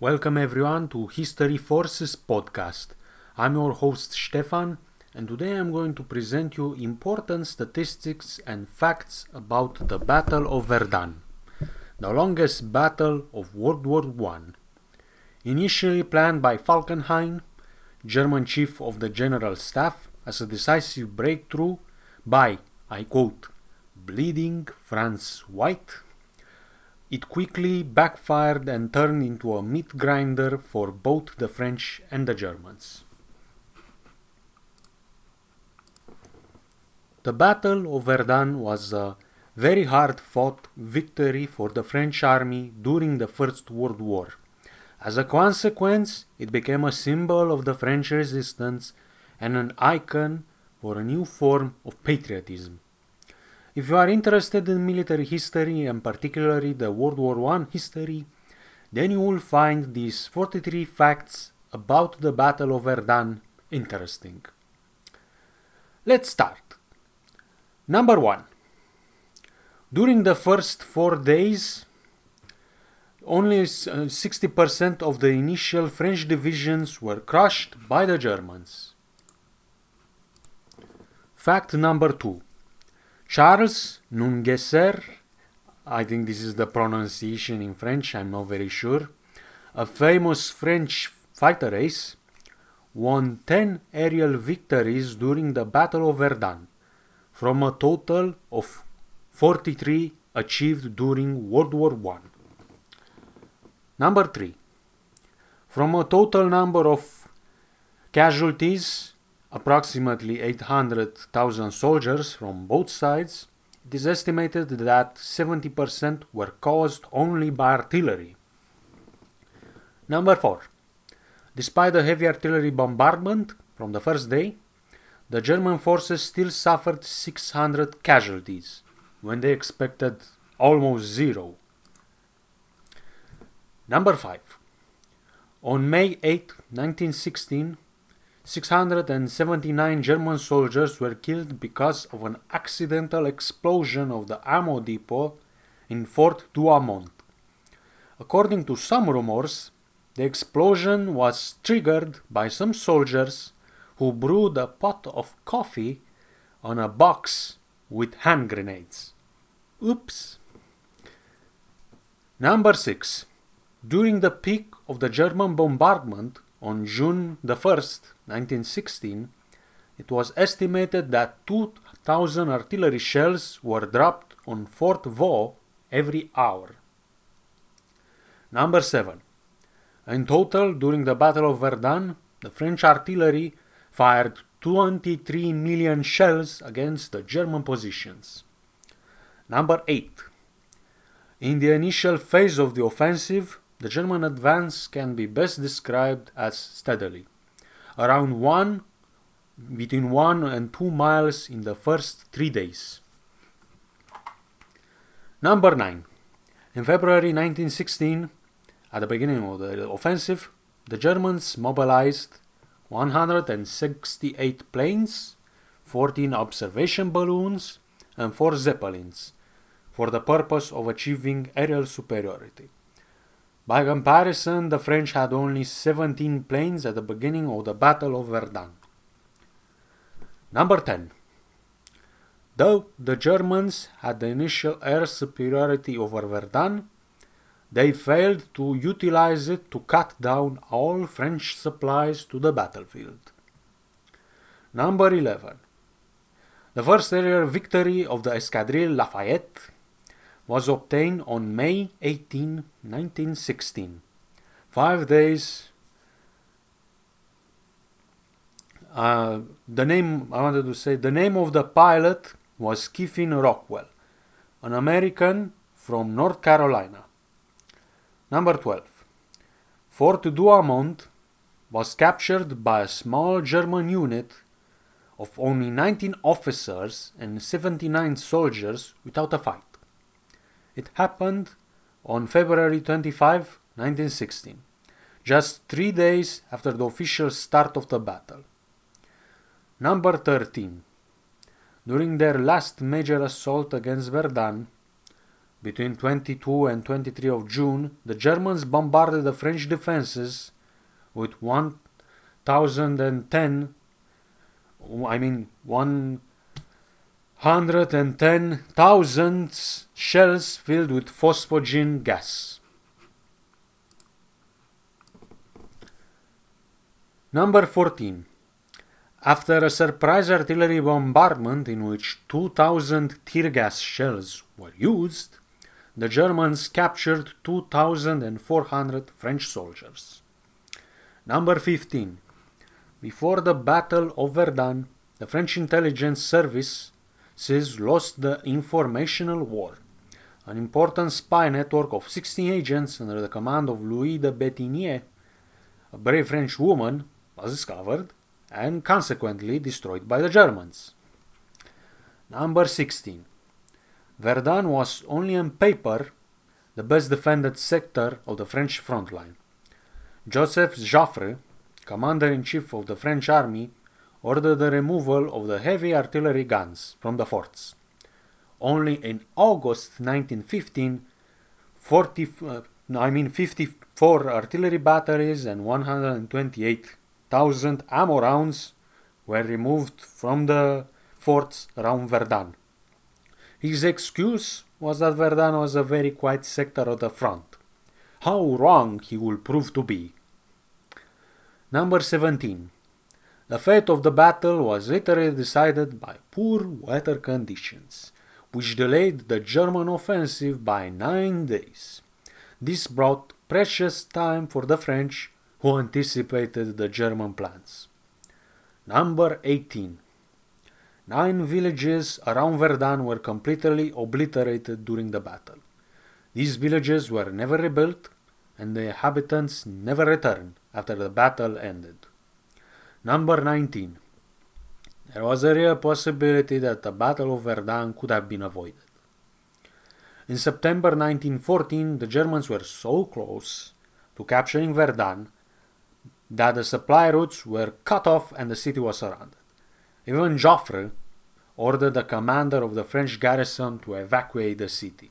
Welcome everyone to History Forces podcast. I'm your host Stefan and today I'm going to present you important statistics and facts about the Battle of Verdun, the longest battle of World War I. Initially planned by Falkenhayn, German chief of the General Staff, as a decisive breakthrough by, I quote, bleeding France White, it quickly backfired and turned into a meat grinder for both the French and the Germans. The Battle of Verdun was a very hard fought victory for the French army during the First World War. As a consequence, it became a symbol of the French resistance and an icon for a new form of patriotism. If you are interested in military history and particularly the World War I history, then you will find these 43 facts about the Battle of Verdun interesting. Let's start. Number 1. During the first four days, only 60% uh, of the initial French divisions were crushed by the Germans. Fact number 2. Charles Nungesser, I think this is the pronunciation in French, I'm not very sure, a famous French fighter ace, won 10 aerial victories during the Battle of Verdun, from a total of 43 achieved during World War I. Number 3. From a total number of casualties approximately 800,000 soldiers from both sides, it is estimated that 70% were caused only by artillery. Number 4. Despite the heavy artillery bombardment from the first day, the German forces still suffered 600 casualties when they expected almost zero. Number 5. On May 8, 1916, 679 German soldiers were killed because of an accidental explosion of the ammo depot in Fort Douaumont. According to some rumors, the explosion was triggered by some soldiers who brewed a pot of coffee on a box with hand grenades. Oops. Number 6. During the peak of the German bombardment, on June the 1st, 1916, it was estimated that 2,000 artillery shells were dropped on Fort Vaux every hour. Number 7. In total, during the Battle of Verdun, the French artillery fired 23 million shells against the German positions. Number 8. In the initial phase of the offensive, the German advance can be best described as steadily, around one between 1 and 2 miles in the first 3 days. Number 9. In February 1916, at the beginning of the offensive, the Germans mobilized 168 planes, 14 observation balloons, and 4 zeppelins for the purpose of achieving aerial superiority. By comparison, the French had only 17 planes at the beginning of the Battle of Verdun. Number 10. Though the Germans had the initial air superiority over Verdun, they failed to utilize it to cut down all French supplies to the battlefield. Number 11. The first aerial victory of the Escadrille Lafayette was obtained on May 18, 1916. Five days. Uh, the name I wanted to say the name of the pilot was Kiffin Rockwell, an American from North Carolina. Number 12. Fort Douaumont was captured by a small German unit of only 19 officers and 79 soldiers without a fight. It happened on February 25, 1916, just three days after the official start of the battle. Number 13. During their last major assault against Verdun, between 22 and 23 of June, the Germans bombarded the French defenses with 1,010, I mean 110,000 shells filled with phosphogen gas. Number 14. After a surprise artillery bombardment in which 2,000 tear gas shells were used, the Germans captured 2,400 French soldiers. Number 15. Before the Battle of Verdun, the French intelligence services lost the informational war. An important spy network of 16 agents under the command of Louis de Bettignies, a brave French woman, was discovered and consequently destroyed by the Germans. Number 16. Verdun was only on paper the best defended sector of the French front line. Joseph Joffre, commander in chief of the French army, ordered the removal of the heavy artillery guns from the forts. Only in August 1915, 40, uh, I mean 54 artillery batteries and 128 thousand ammo rounds were removed from the forts around Verdun. His excuse was that Verdun was a very quiet sector of the front. How wrong he would prove to be. Number 17. The fate of the battle was literally decided by poor weather conditions, which delayed the German offensive by nine days. This brought precious time for the French who anticipated the German plans. Number 18. Nine villages around Verdun were completely obliterated during the battle. These villages were never rebuilt, and the inhabitants never returned after the battle ended. Number 19. There was a real possibility that the Battle of Verdun could have been avoided. In September 1914, the Germans were so close to capturing Verdun that the supply routes were cut off and the city was surrounded. Even Joffre ordered the commander of the French garrison to evacuate the city.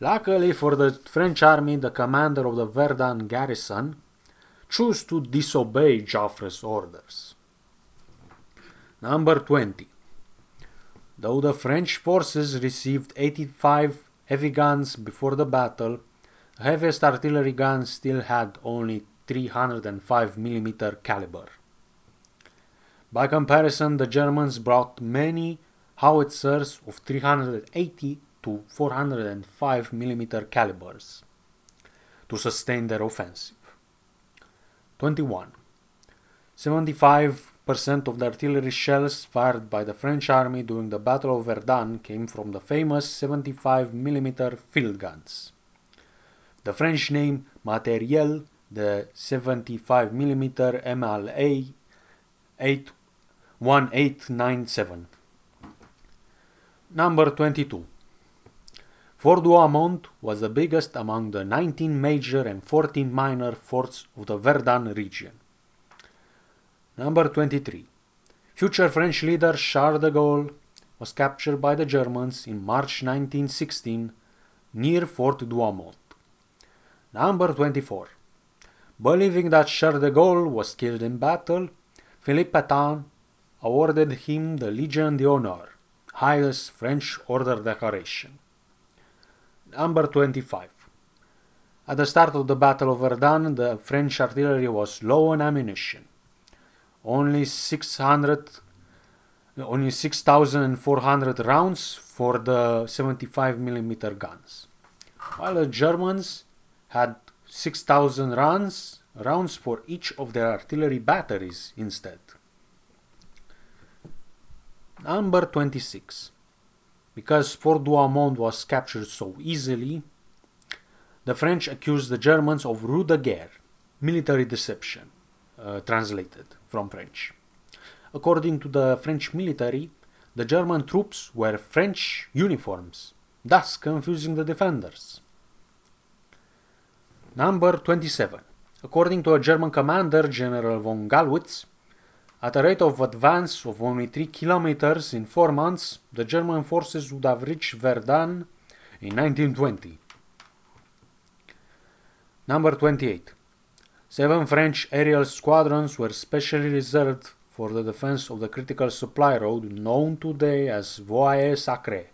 Luckily for the French army, the commander of the Verdun garrison chose to disobey Joffre's orders. Number 20. Though the French forces received 85 heavy guns before the battle, heaviest artillery guns still had only 305 mm caliber. By comparison, the Germans brought many howitzers of 380 to 405 mm calibers to sustain their offensive. 21. 75% of the artillery shells fired by the French army during the Battle of Verdun came from the famous 75 mm field guns. The French name Matériel the 75 mm MLA 1897. Number 22. Fort was the biggest among the 19 major and 14 minor forts of the Verdun region. Number 23. Future French leader Charles de Gaulle was captured by the Germans in March 1916 near Fort Douaumont. Number 24. Believing that Charles de Gaulle was killed in battle, Philippe Pétain awarded him the Legion d'Honneur, highest French order decoration. Number 25. At the start of the Battle of Verdun, the French artillery was low on ammunition. Only 600 only 6,400 rounds for the 75 mm guns, while the Germans had 6,000 rounds, rounds for each of their artillery batteries instead. Number 26. Because Fort Douaumont was captured so easily, the French accused the Germans of ruse de guerre, military deception, uh, translated from French. According to the French military, the German troops wear French uniforms, thus confusing the defenders. Number 27. According to a German commander, General von Gallwitz, at a rate of advance of only 3 kilometers in 4 months, the German forces would have reached Verdun in 1920. Number 28. Seven French aerial squadrons were specially reserved for the defense of the critical supply road known today as Voie Sacrée,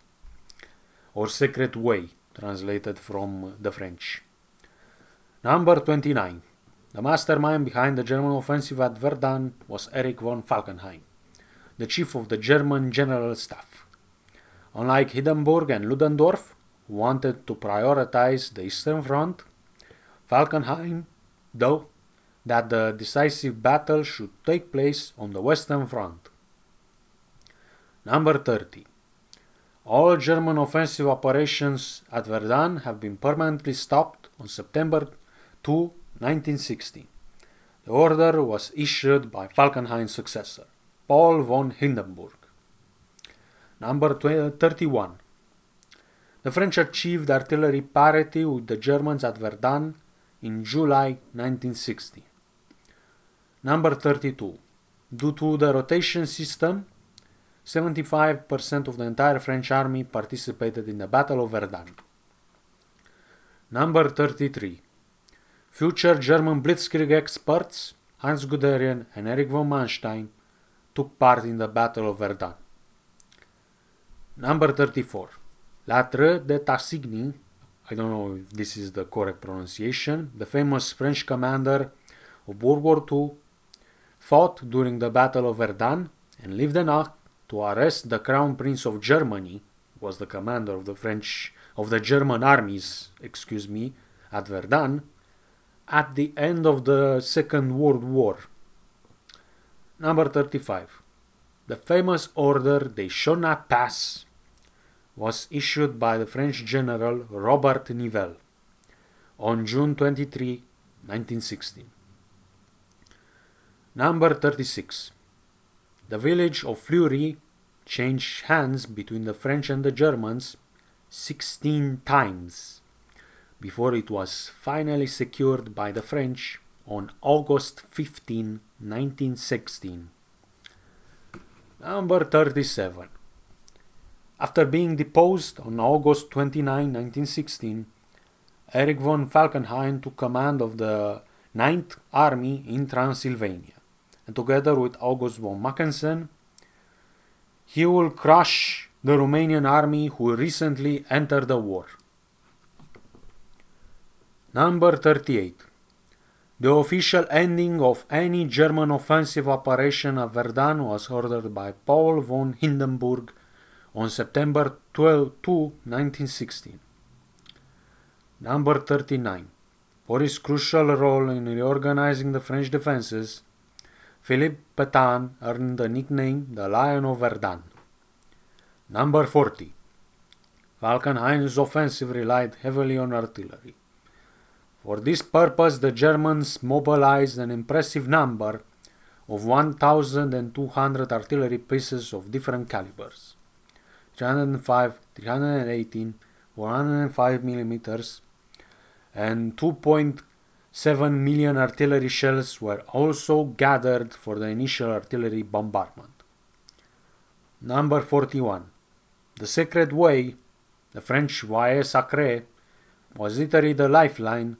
or Secret Way, translated from the French. Number 29. The mastermind behind the German offensive at Verdun was Erich von Falkenhayn, the chief of the German General Staff. Unlike Hindenburg and Ludendorff, who wanted to prioritize the Eastern Front, Falkenhayn, though, that the decisive battle should take place on the Western Front. Number 30. All German offensive operations at Verdun have been permanently stopped on September 2, 1960. The order was issued by Falkenhayn's successor, Paul von Hindenburg. Number 31. The French achieved artillery parity with the Germans at Verdun in July 1960. Number 32. Due to the rotation system, 75% of the entire French army participated in the Battle of Verdun. Number 33. Future German Blitzkrieg experts Hans Guderian and Erich von Manstein took part in the Battle of Verdun. Number 34. Lattre de Tassigny, I don't know if this is the correct pronunciation, the famous French commander of World War II, fought during the Battle of Verdun and lived enough to arrest the Crown Prince of Germany, was the commander of the French of the German armies, excuse me, at Verdun, at the end of the Second World War. Number 35. The famous order shall not pass was issued by the French general Robert Nivelle on June 23, 1916. Number 36. The village of Fleury changed hands between the French and the Germans 16 times before it was finally secured by the French on August 15, 1916. Number 37. After being deposed on August 29, 1916, Erich von Falkenhayn took command of the Ninth Army in Transylvania, and together with August von Mackensen, he will crush the Romanian army who recently entered the war. Number 38. The official ending of any German offensive operation at Verdun was ordered by Paul von Hindenburg on September 12, 2, 1916. Number 39. For his crucial role in reorganizing the French defenses, Philippe Pétain earned the nickname the Lion of Verdun. Number 40. Falkenhayn's offensive relied heavily on artillery. For this purpose, the Germans mobilized an impressive number of 1,200 artillery pieces of different calibers 305, 318, 105 millimeters, and 2.7 million artillery shells were also gathered for the initial artillery bombardment. Number 41. The Secret Way, the French Voie Sacrée, was literally the lifeline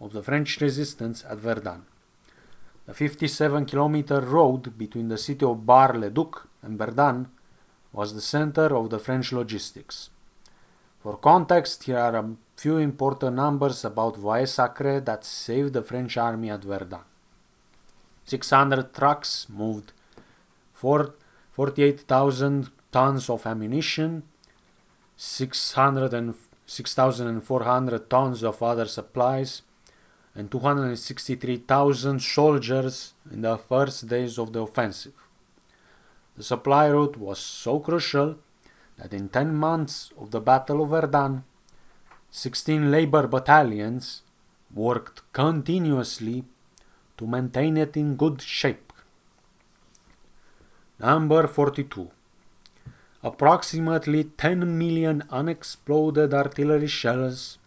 of the French resistance at Verdun. The 57 kilometer road between the city of Bar-le-Duc and Verdun was the center of the French logistics. For context, here are a few important numbers about Voie Sacrée that saved the French army at Verdun. 600 trucks moved 48,000 tons of ammunition, 6,400 tons of other supplies, and 263,000 soldiers in the first days of the offensive. The supply route was so crucial that in 10 months of the Battle of Verdun, 16 labor battalions worked continuously to maintain it in good shape. Number 42. Approximately 10 million unexploded artillery shells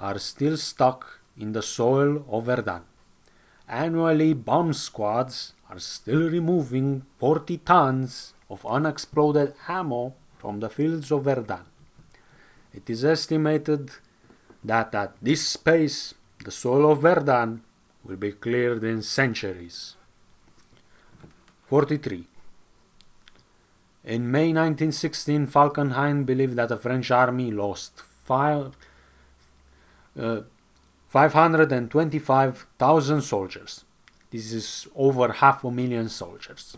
are still stuck in the soil of Verdun. Annually, bomb squads are still removing 40 tons of unexploded ammo from the fields of Verdun. It is estimated that at this pace the soil of Verdun will be cleared in centuries. 43. In May 1916, Falkenhayn believed that the French army lost five, uh, 525,000 soldiers. This is over half a million soldiers.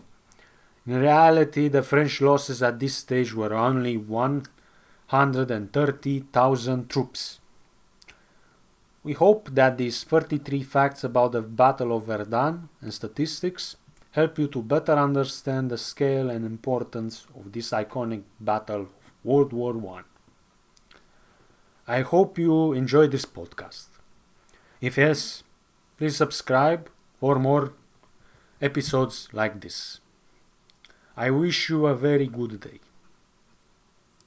In reality, the French losses at this stage were only 130,000 troops. We hope that these 33 facts about the Battle of Verdun and statistics help you to better understand the scale and importance of this iconic battle of World War I. I hope you enjoyed this podcast. If yes, please subscribe for more episodes like this. I wish you a very good day.